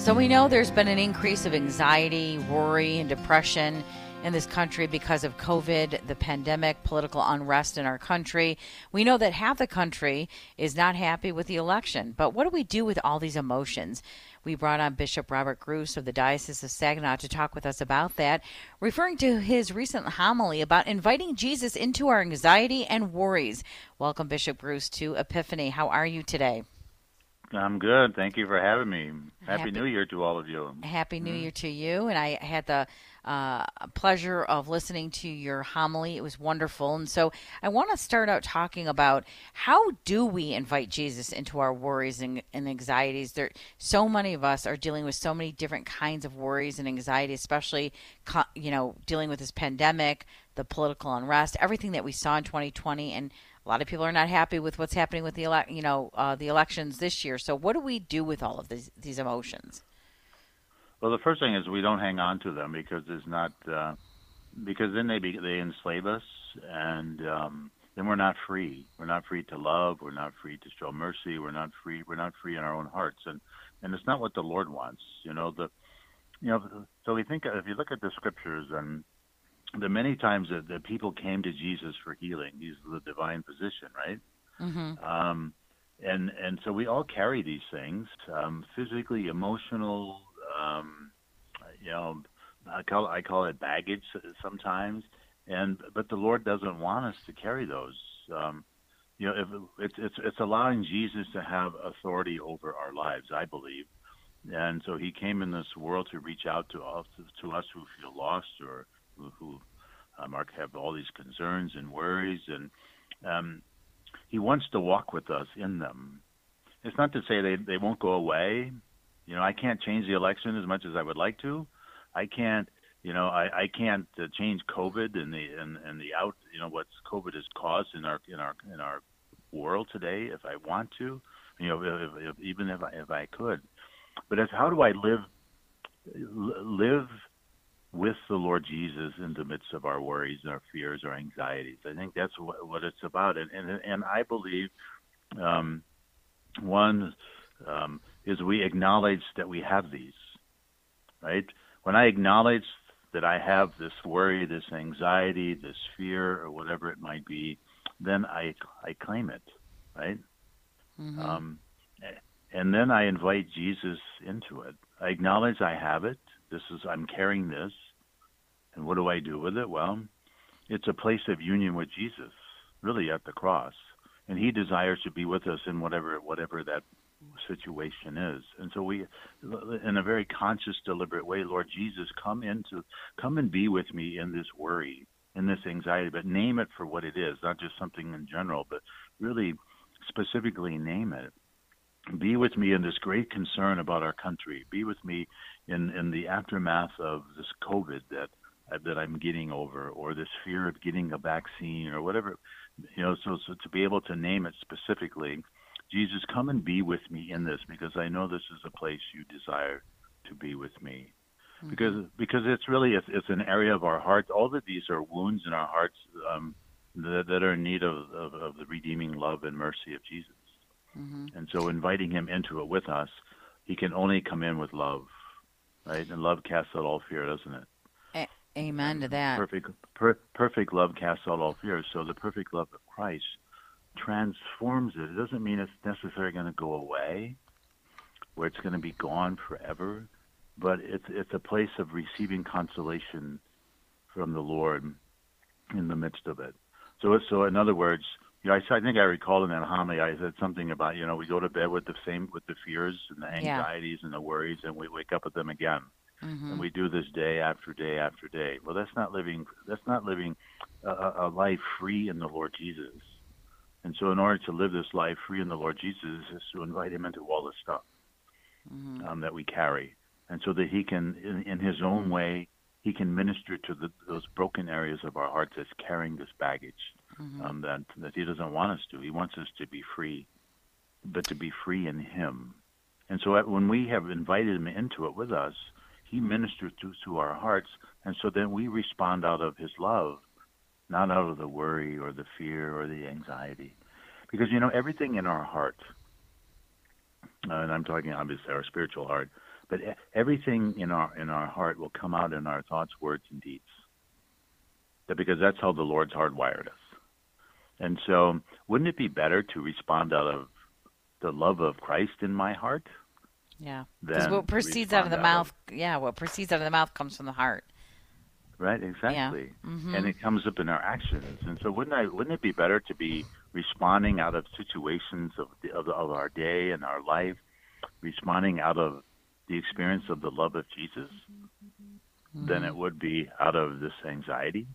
So we know there's been an increase of anxiety, worry, and depression in this country because of COVID, the pandemic, political unrest in our country. We know that half the country is not happy with the election. But what do we do with all these emotions? We brought on Bishop Robert Gruss of the Diocese of Saginaw to talk with us about that, referring to his recent homily about inviting Jesus into our anxiety and worries. Welcome, Bishop Gruss, to Epiphany. How are you today? I'm good. Thank you for having me. Happy, Happy New Year to all of you. Happy New mm-hmm. Year to you. And I had the uh, pleasure of listening to your homily. It was wonderful. And so I want to start out talking about how do we invite Jesus into our worries and, and anxieties? There, so many of us are dealing with so many different kinds of worries and anxiety, especially, you know, dealing with this pandemic, the political unrest, everything that we saw in 2020. And a lot of people are not happy with what's happening with the ele- you know uh, the elections this year. So what do we do with all of these these emotions? Well, the first thing is we don't hang on to them because it's not uh, because then they be, they enslave us and um, then we're not free. We're not free to love. We're not free to show mercy. We're not free. We're not free in our own hearts, and and it's not what the Lord wants. You know the you know so we think if you look at the scriptures and the many times that, that people came to Jesus for healing. He's the divine physician, right? Mm-hmm. Um, and and so we all carry these things, um, physically, emotional. Um, you know, I call I call it baggage sometimes. And but the Lord doesn't want us to carry those. Um, you know, if it's it's it's allowing Jesus to have authority over our lives. I believe. And so he came in this world to reach out to us, to us who feel lost or who um, are, have all these concerns and worries, and um, he wants to walk with us in them. It's not to say they they won't go away. You know, I can't change the election as much as I would like to. I can't, you know, I, I can't uh, change COVID and the and, and the out, you know, what COVID has caused in our in our in our world today. If I want to, you know, if, if, even if I if I could, but it's how do I live live with the Lord Jesus in the midst of our worries, and our fears, our anxieties. I think that's what, what it's about, and and, and I believe um, one um, is we acknowledge that we have these, right? When I acknowledge that I have this worry, this anxiety, this fear, or whatever it might be, then I I claim it, right? Mm-hmm. Um, and then I invite Jesus into it. I acknowledge I have it. This is I'm carrying this, and what do I do with it? Well, it's a place of union with Jesus, really at the cross, and He desires to be with us in whatever whatever that situation is. And so we, in a very conscious, deliberate way, Lord Jesus, come into, come and be with me in this worry, in this anxiety, but name it for what it is, not just something in general, but really specifically name it be with me in this great concern about our country. Be with me in in the aftermath of this COVID that that I'm getting over, or this fear of getting a vaccine, or whatever. You know, so so to be able to name it specifically, Jesus, come and be with me in this, because I know this is a place you desire to be with me. Mm-hmm. Because because it's really it's, it's an area of our heart. All of these are wounds in our hearts um, that, that are in need of, of, of the redeeming love and mercy of Jesus. Mm-hmm. And so inviting him into it with us, he can only come in with love, right? And love casts out all fear, doesn't it? A- amen to that. Perfect, per- perfect love casts out all fear. So the perfect love of Christ transforms it. It doesn't mean it's necessarily going to go away, where it's going to be gone forever, but it's it's a place of receiving consolation from the Lord in the midst of it. So so in other words, you know, I, I think I recall in that homily I said something about you know we go to bed with the same with the fears and the anxieties yeah. and the worries, and we wake up with them again, mm-hmm. and we do this day after day after day. Well, that's not living. That's not living a, a life free in the Lord Jesus. And so, in order to live this life free in the Lord Jesus, is to invite Him into all the stuff mm-hmm. um, that we carry, and so that He can, in, in His own way, He can minister to the, those broken areas of our hearts that's carrying this baggage mm-hmm. um, that that He doesn't want us to. He wants us to be free, but to be free in Him. And so when we have invited Him into it with us, He ministers to, to our hearts, and so then we respond out of His love, not out of the worry or the fear or the anxiety, because you know everything in our heart, uh, and I'm talking obviously our spiritual heart, but everything in our in our heart will come out in our thoughts, words, and deeds. That because that's how the Lord's hardwired us. And so, wouldn't it be better to respond out of the love of Christ in my heart? Yeah, because what proceeds out of the mouth, of, yeah, what proceeds out of the mouth comes from the heart. Right, exactly, yeah. mm-hmm. and it comes up in our actions. And so, wouldn't I? Wouldn't it be better to be responding out of situations of the, of, of our day and our life, responding out of the experience of the love of Jesus, mm-hmm. than it would be out of this anxiety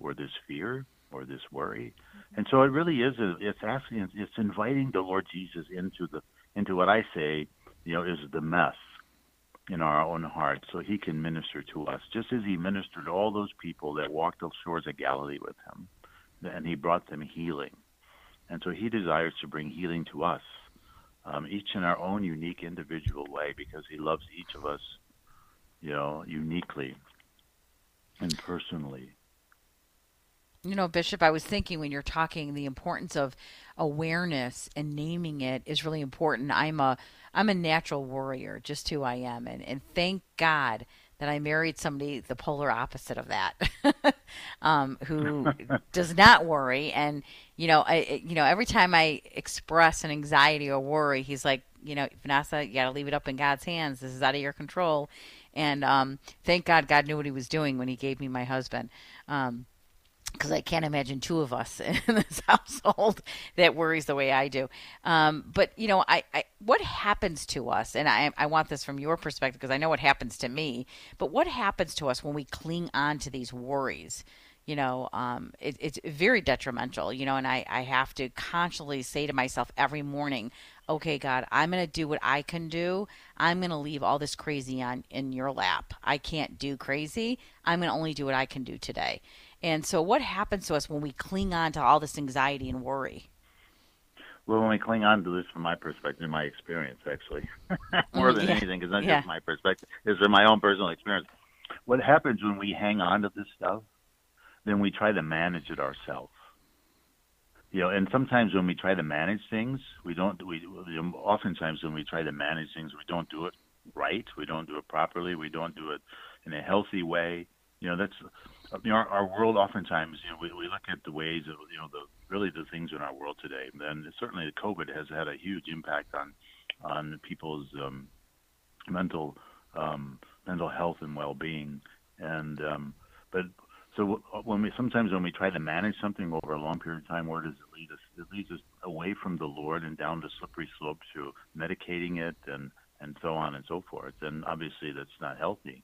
or this fear or this worry. And so, it really is. A, it's asking. It's inviting the Lord Jesus into the into what I say you know, is the mess in our own hearts so he can minister to us, just as he ministered to all those people that walked the shores of Galilee with him, and he brought them healing. And so he desires to bring healing to us, um, each in our own unique individual way, because he loves each of us, you know, uniquely and personally. You know, Bishop, I was thinking when you're talking the importance of awareness and naming it is really important. I'm a I'm a natural worrier, just who I am, and and thank God that I married somebody the polar opposite of that, um, who does not worry. And you know, I you know every time I express an anxiety or worry, he's like, you know, Vanessa, you got to leave it up in God's hands. This is out of your control. And um, thank God, God knew what He was doing when He gave me my husband. Um, because I can't imagine two of us in this household that worries the way I do. Um, but you know, I, I, what happens to us, and I, I want this from your perspective because I know what happens to me. But what happens to us when we cling on to these worries? You know, um, it, it's very detrimental. You know, and I, I have to constantly say to myself every morning, okay, God, I'm going to do what I can do. I'm going to leave all this crazy on in your lap. I can't do crazy. I'm going to only do what I can do today. And so, what happens to us when we cling on to all this anxiety and worry? Well, when we cling on to this, from my perspective, my experience, actually, more mm, than yeah. anything, because not yeah. just my perspective, is from my own personal experience. What happens when we hang on to this stuff? Then we try to manage it ourselves. You know, and sometimes when we try to manage things, we don't. We oftentimes when we try to manage things, we don't do it right. We don't do it properly. We don't do it in a healthy way. You know, that's you know, our, our world oftentimes, you know, we, we look at the ways of, you know, the really the things in our world today. And certainly the COVID has had a huge impact on on people's um, mental um, mental health and well-being. And um, but so when we sometimes when we try to manage something over a long period of time, where does it lead us? It leads us away from the Lord and down the slippery slope to medicating it and and so on and so forth. And obviously that's not healthy.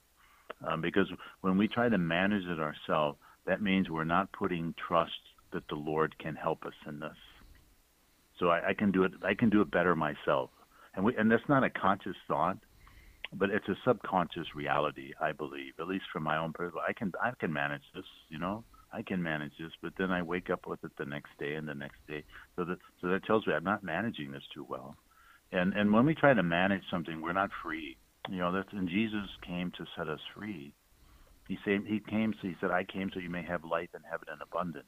Um, because when we try to manage it ourselves, that means we're not putting trust that the Lord can help us in this. So I, I can do it. I can do it better myself, and we and that's not a conscious thought, but it's a subconscious reality. I believe, at least from my own personal. I can I can manage this. You know, I can manage this, but then I wake up with it the next day and the next day. So that so that tells me I'm not managing this too well. And and when we try to manage something, we're not free. You know, that's and Jesus came to set us free. He said he came so he said, I came so you may have life and have it in abundance.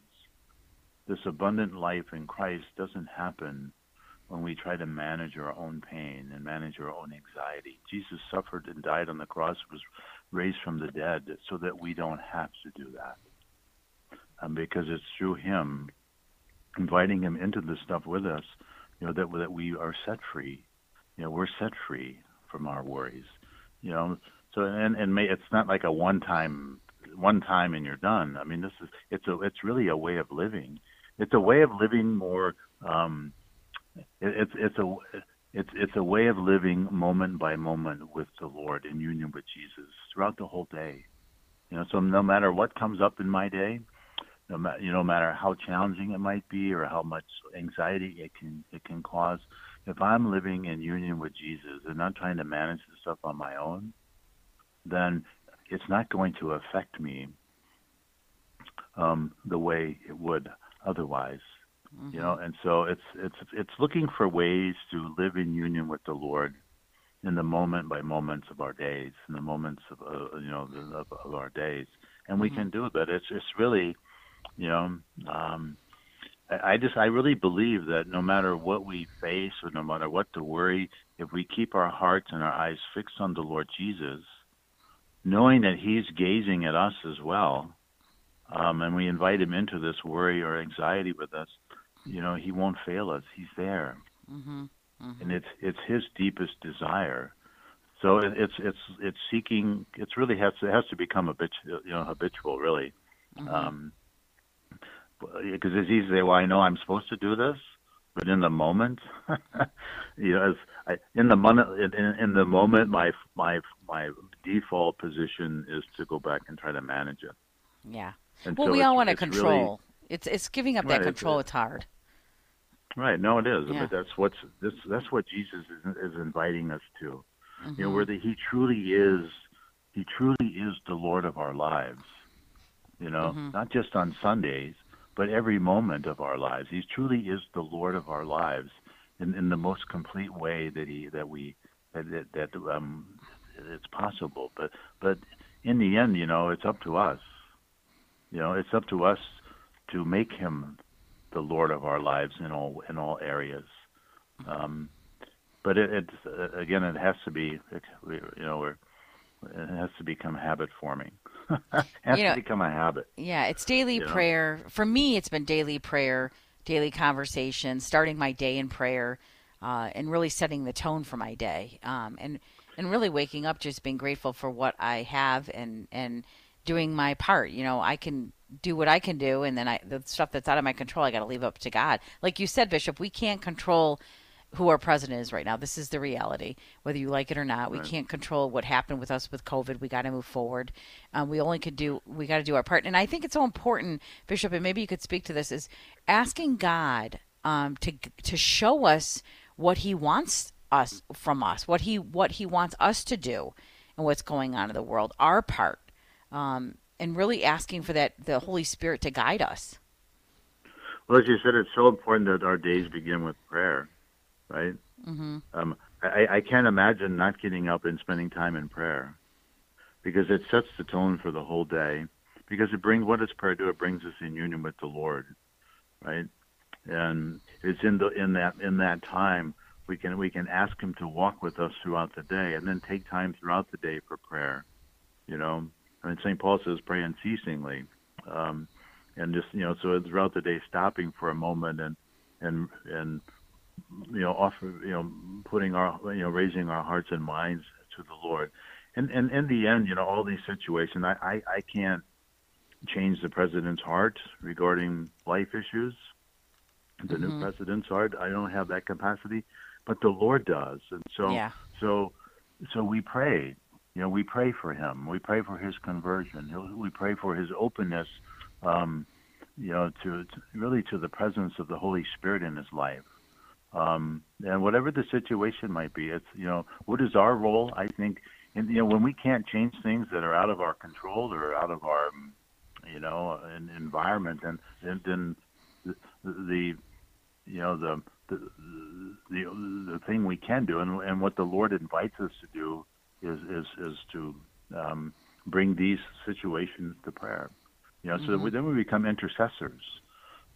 This abundant life in Christ doesn't happen when we try to manage our own pain and manage our own anxiety. Jesus suffered and died on the cross, was raised from the dead, so that we don't have to do that. Um, because it's through Him, inviting Him into this stuff with us, you know, that that we are set free. You know, we're set free from our worries. You know, so and and may, it's not like a one time one time and you're done. I mean, this is it's a it's really a way of living. It's a way of living more. Um, it's it's a it's it's a way of living moment by moment with the Lord in union with Jesus throughout the whole day. You know, so no matter what comes up in my day, no matter you know, no matter how challenging it might be or how much anxiety it can it can cause, if I'm living in union with Jesus and not trying to manage the stuff on my own, then it's not going to affect me um, the way it would otherwise. Mm-hmm. You know, and so it's it's it's looking for ways to live in union with the Lord in the moment by moments of our days, in the moments of uh, you know the, of, of, our days, and we mm-hmm. can do it. But it's it's really, you know, um, I just I really believe that no matter what we face or no matter what the worry, if we keep our hearts and our eyes fixed on the Lord Jesus, knowing that He's gazing at us as well, um, and we invite Him into this worry or anxiety with us, you know, He won't fail us. He's there, Mm-hmm. Mm-hmm. and it's it's His deepest desire. So it, it's it's it's seeking. It's really has to it has to become habitual, you know, habitual really. Mm-hmm. Um, because it's easy to say, "Well, I know I'm supposed to do this," but in the moment, you know, as I, in the moment, in, in the moment, my my my default position is to go back and try to manage it. yeah. And Well, so we all want to it's really- control. it's it's giving up that Right, it's- control. It's hard. Right? No, it is, Yeah. but that's what's this, that's what Jesus is, is inviting us to. You know, Mhm. where the, He truly is, He truly is the Lord of our lives. You know, Mhm. not just on Sundays, but every moment of our lives. He truly is the Lord of our lives in, in the most complete way that He that we that, that um, it's possible. But but in the end, you know, it's up to us. You know, it's up to us to make Him the Lord of our lives in all in all areas. Um, but it, it's uh, again, it has to be, it, you know, we're, it has to become habit forming. it has You know- to become a habit. Yeah, it's daily You know? prayer. For me, it's been daily prayer, daily conversation, starting my day in prayer, uh, and really setting the tone for my day. Um, and and really waking up, just being grateful for what I have, and and doing my part. You know, I can do what I can do, and then I the stuff that's out of my control, I got to leave up to God. Like you said, Bishop, we can't control who our president is right now. This is the reality, whether you like it or not. We Right. can't control what happened with us with COVID. We got to move forward. Um, we only could do. We got to do our part. And I think it's so important, Bishop, and maybe you could speak to this: is asking God um, to to show us what He wants us from us, what He what He wants us to do, and what's going on in the world, our part, um, and really asking for that the Holy Spirit to guide us. Well, as you said, it's so important that our days begin with prayer, right? hmm Um, I, I can't imagine not getting up and spending time in prayer because it sets the tone for the whole day. Because it brings what does prayer do? It brings us in union with the Lord, right? And it's in the in that in that time we can we can ask Him to walk with us throughout the day, and then take time throughout the day for prayer. You know, I mean, St. Paul says, "Pray unceasingly," um, and just you know, so throughout the day, stopping for a moment and and and you know, offer, you know, putting our, you know, raising our hearts and minds to the Lord. And, and in the end, you know, all these situations, I, I, I can't change the president's heart regarding life issues, the Mhm. new president's heart. I don't have that capacity, but the Lord does. And so, Yeah. so, so we pray. You know, we pray for him. We pray for his conversion. We pray for his openness, um, you know, to, to really to the presence of the Holy Spirit in his life. Um, and whatever the situation might be, it's you know, what is our role? I think, and you know, when we can't change things that are out of our control or out of our, you know, en- environment, then then, then the, the, you know, the the the the thing we can do, and and what the Lord invites us to do, is is is to um, bring these situations to prayer. You know, so that we, then we become intercessors.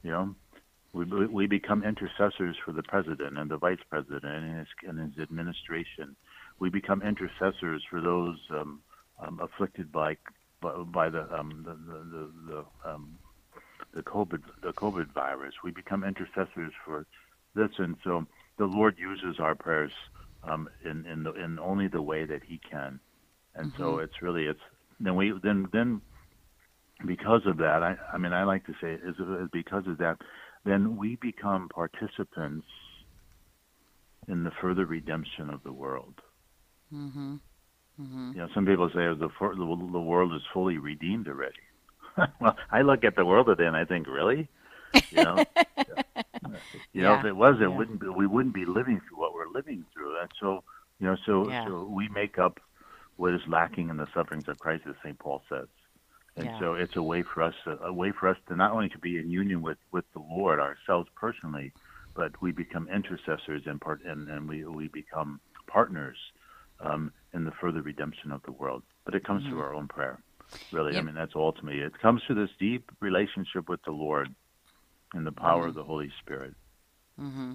You know, we we become intercessors for the president and the vice president and his and his administration. We become intercessors for those um, um, afflicted by by, by the, um, the the the, the um, the COVID the COVID virus. We become intercessors for this, and so the Lord uses our prayers um, in in the, in only the way that He can, and so it's really it's then we then then because of that. I I mean I like to say is, is because of that, then we become participants in the further redemption of the world. Mm-hmm. Mm-hmm. You know, some people say the the, the world is fully redeemed already. well, I look at the world today and I think, really, you know, you know, Yeah, if it was, it yeah. wouldn't be, we wouldn't be living through what we're living through. And so, you know, so Yeah. so we make up what is lacking in the sufferings of Christ, as Saint Paul says. And so it's a way for us, to, a way for us to not only to be in union with with the Lord ourselves personally, but we become intercessors and part, and, and we we become partners um, in the further redemption of the world. But it comes through our own prayer. Really, I mean that's ultimately it comes through this deep relationship with the Lord and the power of the Holy Spirit. hmm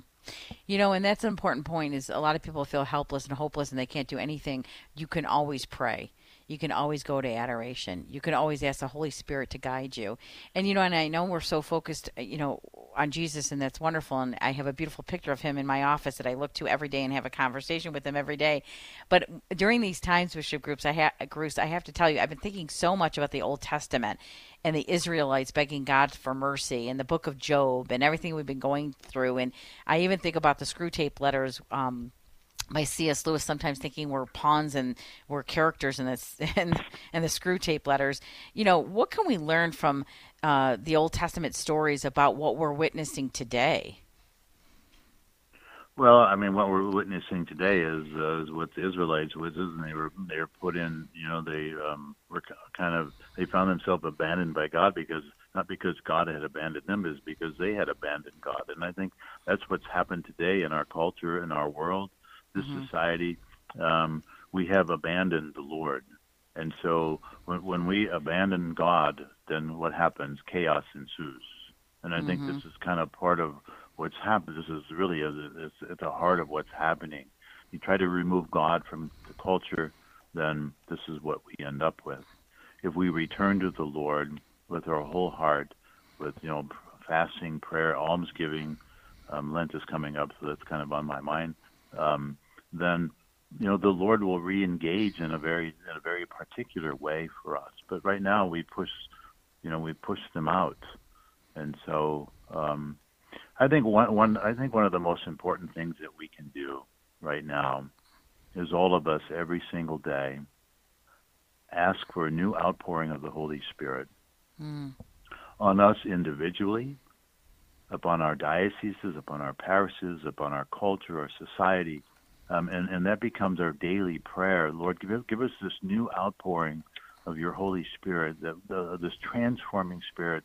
You know, and that's an important point is a lot of people feel helpless and hopeless and they can't do anything. You can always pray. You can always go to adoration. You can always ask the Holy Spirit to guide you. And you know, and I know we're so focused, uh, you know, on Jesus and that's wonderful and I have a beautiful picture of him in my office that I look to every day and have a conversation with him every day. But during these times worship groups I have groups I have to tell you I've been thinking so much about the Old Testament and the Israelites begging God for mercy and the book of Job and everything we've been going through. And I even think about the Screwtape letters um, by C.S. Lewis, sometimes thinking we're pawns and we're characters in this and and the Screwtape letters. You know, what can we learn from uh, the Old Testament stories about what we're witnessing today? Well, I mean, what we're witnessing today is, uh, is what the Israelites was, and they were they were put in. You know, they um, were kind of they found themselves abandoned by God because not because God had abandoned them, is because they had abandoned God. And I think that's what's happened today in our culture, in our world, this mm-hmm. society. Um, we have abandoned the Lord, and so when, when we abandon God, then what happens? Chaos ensues. And I mm-hmm. think this is kind of part of what's happened. This is really a, it's at the heart of what's happening. You try to remove God from the culture, then this is what we end up with. If we return to the Lord with our whole heart, with you know fasting, prayer, almsgiving, um, Lent is coming up, so that's kind of on my mind. Um, then you know the Lord will re-engage in a very in a very particular way for us. But right now we push, you know, we push them out, and so um, I think one, one I think one of the most important things that we can do right now is all of us every single day ask for a new outpouring of the Holy Spirit mm. on us individually, upon our dioceses, upon our parishes, upon our culture, our society, um, and and that becomes our daily prayer. Lord, give give us this new outpouring of Your Holy Spirit, that uh, this transforming Spirit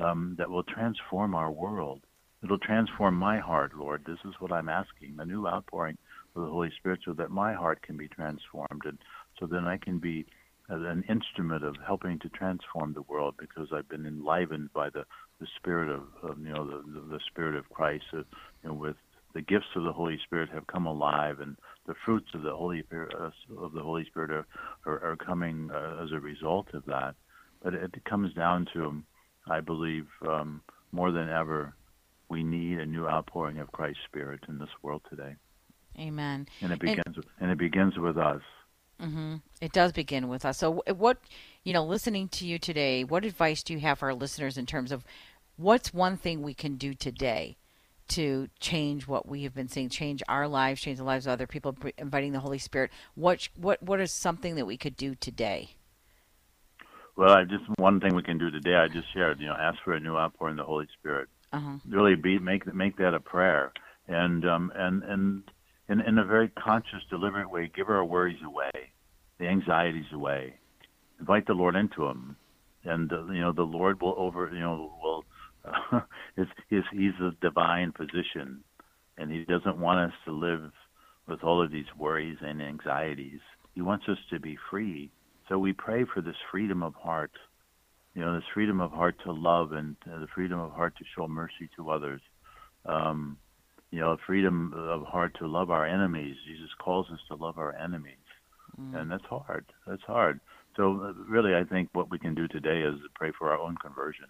um, that will transform our world. It'll transform my heart, Lord. This is what I'm asking a new outpouring of the Holy Spirit so that my heart can be transformed and so then I can be an instrument of helping to transform the world because I've been enlivened by the, the spirit of, of you know the, the, the spirit of Christ uh, you know, with the gifts of the Holy Spirit have come alive and the fruits of the Holy Spirit uh, of the Holy Spirit are are, are coming uh, as a result of that but it comes down to I believe um, more than ever we need a new outpouring of Christ's Spirit in this world today. Amen. And it begins, and, with, and it begins with us. Mm-hmm. It does begin with us. So, what you know, listening to you today, what advice do you have for our listeners in terms of what's one thing we can do today to change what we have been seeing, change our lives, change the lives of other people, inviting the Holy Spirit? What what what is something that we could do today? Well, I just one thing we can do today. I just shared. You know, ask for a new outpouring of the Holy Spirit uh-huh. really be make make that a prayer and um and and in in a very conscious deliberate way give our worries away the anxieties away invite the lord into them and uh, you know the lord will over you know will uh, he's a divine physician and he doesn't want us to live with all of these worries and anxieties he wants us to be free so we pray for this freedom of heart you know, this freedom of heart to love and the freedom of heart to show mercy to others. Um, you know, freedom of heart to love our enemies. Jesus calls us to love our enemies, mm. and that's hard. That's hard. So, uh, really, I think what we can do today is pray for our own conversion.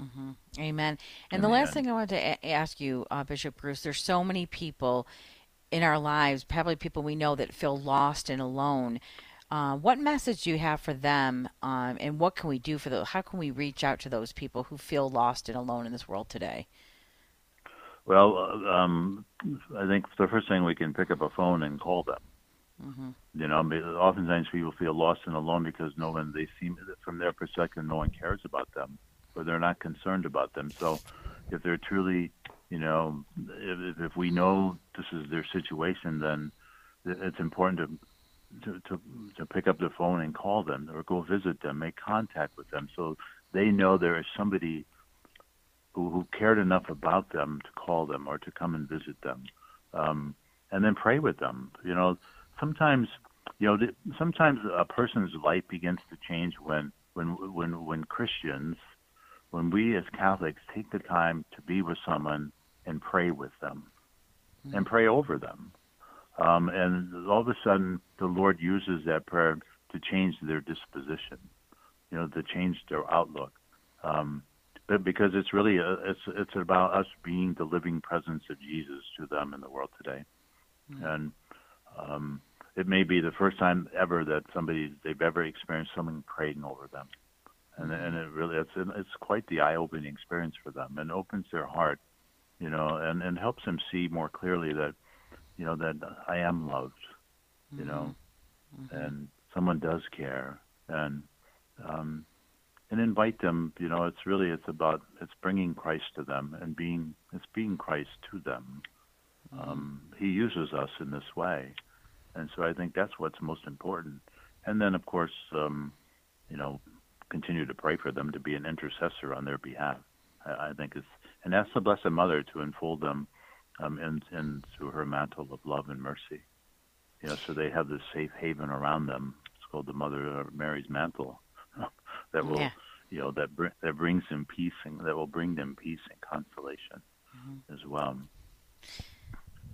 Mm-hmm. Amen. And the last thing I wanted to a- ask you, uh, Bishop Gruss, there's so many people in our lives, probably people we know that feel lost and alone. Uh, what message do you have for them, um, and what can we do for those? How can we reach out to those people who feel lost and alone in this world today? Well, uh, um, I think the first thing we can pick up a phone and call them. Mm-hmm. You know, oftentimes people feel lost and alone because no one they seem from their perspective, no one cares about them, or they're not concerned about them. So, if they're truly, you know, if, if we know this is their situation, then it's important to to, to, to pick up the phone and call them or go visit them, make contact with them so they know there is somebody who, who cared enough about them to call them or to come and visit them. Um, and then pray with them. You know, sometimes, you know, sometimes a person's life begins to change when, when, when, when Christians, when we as Catholics take the time to be with someone and pray with them mm-hmm. and pray over them. Um, and all of a sudden, the Lord uses that prayer to change their disposition, you know, to change their outlook. Um, but because it's really a, it's it's about us being the living presence of Jesus to them in the world today, mm-hmm. and um, it may be the first time ever that somebody they've ever experienced someone praying over them, and and it really it's it's quite the eye-opening experience for them, and opens their heart, you know, and and helps them see more clearly that, you know, that I am loved, you mm-hmm. know, mm-hmm. and someone does care, and um, and invite them. You know, it's really it's about it's bringing Christ to them and being it's being Christ to them. Mm-hmm. Um, he uses us in this way, and so I think that's what's most important. And then, of course, um, you know, continue to pray for them to be an intercessor on their behalf. I, I think it's and ask the Blessed Mother to enfold them um, in, in through her mantle of love and mercy. You know, so they have this safe haven around them. It's called the Mother Mary's mantle that will, yeah. you know, that br- that brings them peace and that will bring them peace and consolation mm-hmm. as well.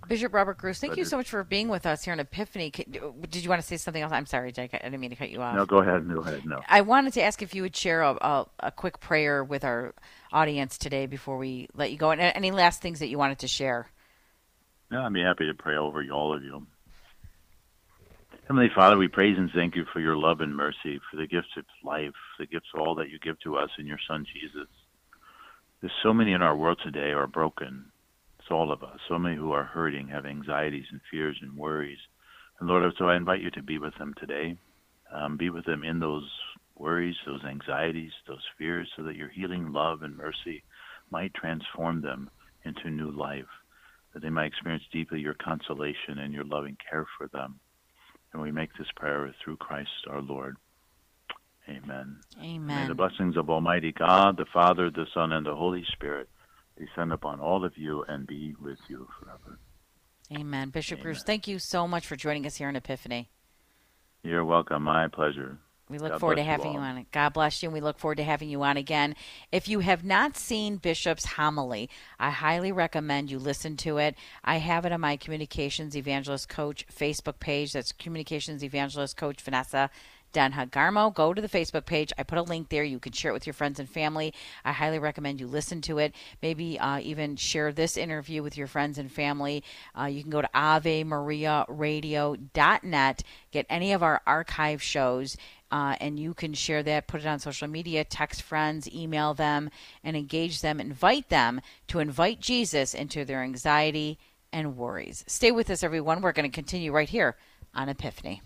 Bishop Robert Gruss, thank but you so much for being with us here in Epiphany. Did you want to say something else? I'm sorry, Jake. I didn't mean to cut you off. No, go ahead. Go ahead. No. I wanted to ask if you would share a, a, a quick prayer with our audience today before we let you go. And uh, any last things that you wanted to share? Yeah, I'd be happy to pray over you, all of you. Heavenly Father, we praise and thank you for your love and mercy, for the gifts of life, the gifts of all that you give to us in your Son Jesus. There's so many in our world today are broken. All of us. So many who are hurting, have anxieties and fears and worries. And Lord, so I invite you to be with them today. Um, be with them in those worries, those anxieties, those fears, so that your healing love and mercy might transform them into new life, that they might experience deeply your consolation and your loving care for them. And we make this prayer through Christ our Lord. Amen. Amen. May the blessings of Almighty God, the Father, the Son, and the Holy Spirit descend upon all of you and be with you forever. Amen. Bishop Amen. Gruss, thank you so much for joining us here in Epiphany. You're welcome. My pleasure. We look God forward to having you, you, on. God bless you, and we look forward to having you on again. If you have not seen Bishop's homily, I highly recommend you listen to it. I have it on my Communications Evangelist Coach Facebook page. That's Communications Evangelist Coach Vanessa Denha Garmo. Go to the Facebook page. I put a link there. You can share it with your friends and family. I highly recommend you listen to it. Maybe uh, even share this interview with your friends and family. Uh, you can go to AveMariaRadio.net, get any of our archive shows. Uh, and you can share that, put it on social media, text friends, email them, and engage them. Invite them to invite Jesus into their anxiety and worries. Stay with us, everyone. We're going to continue right here on Epiphany.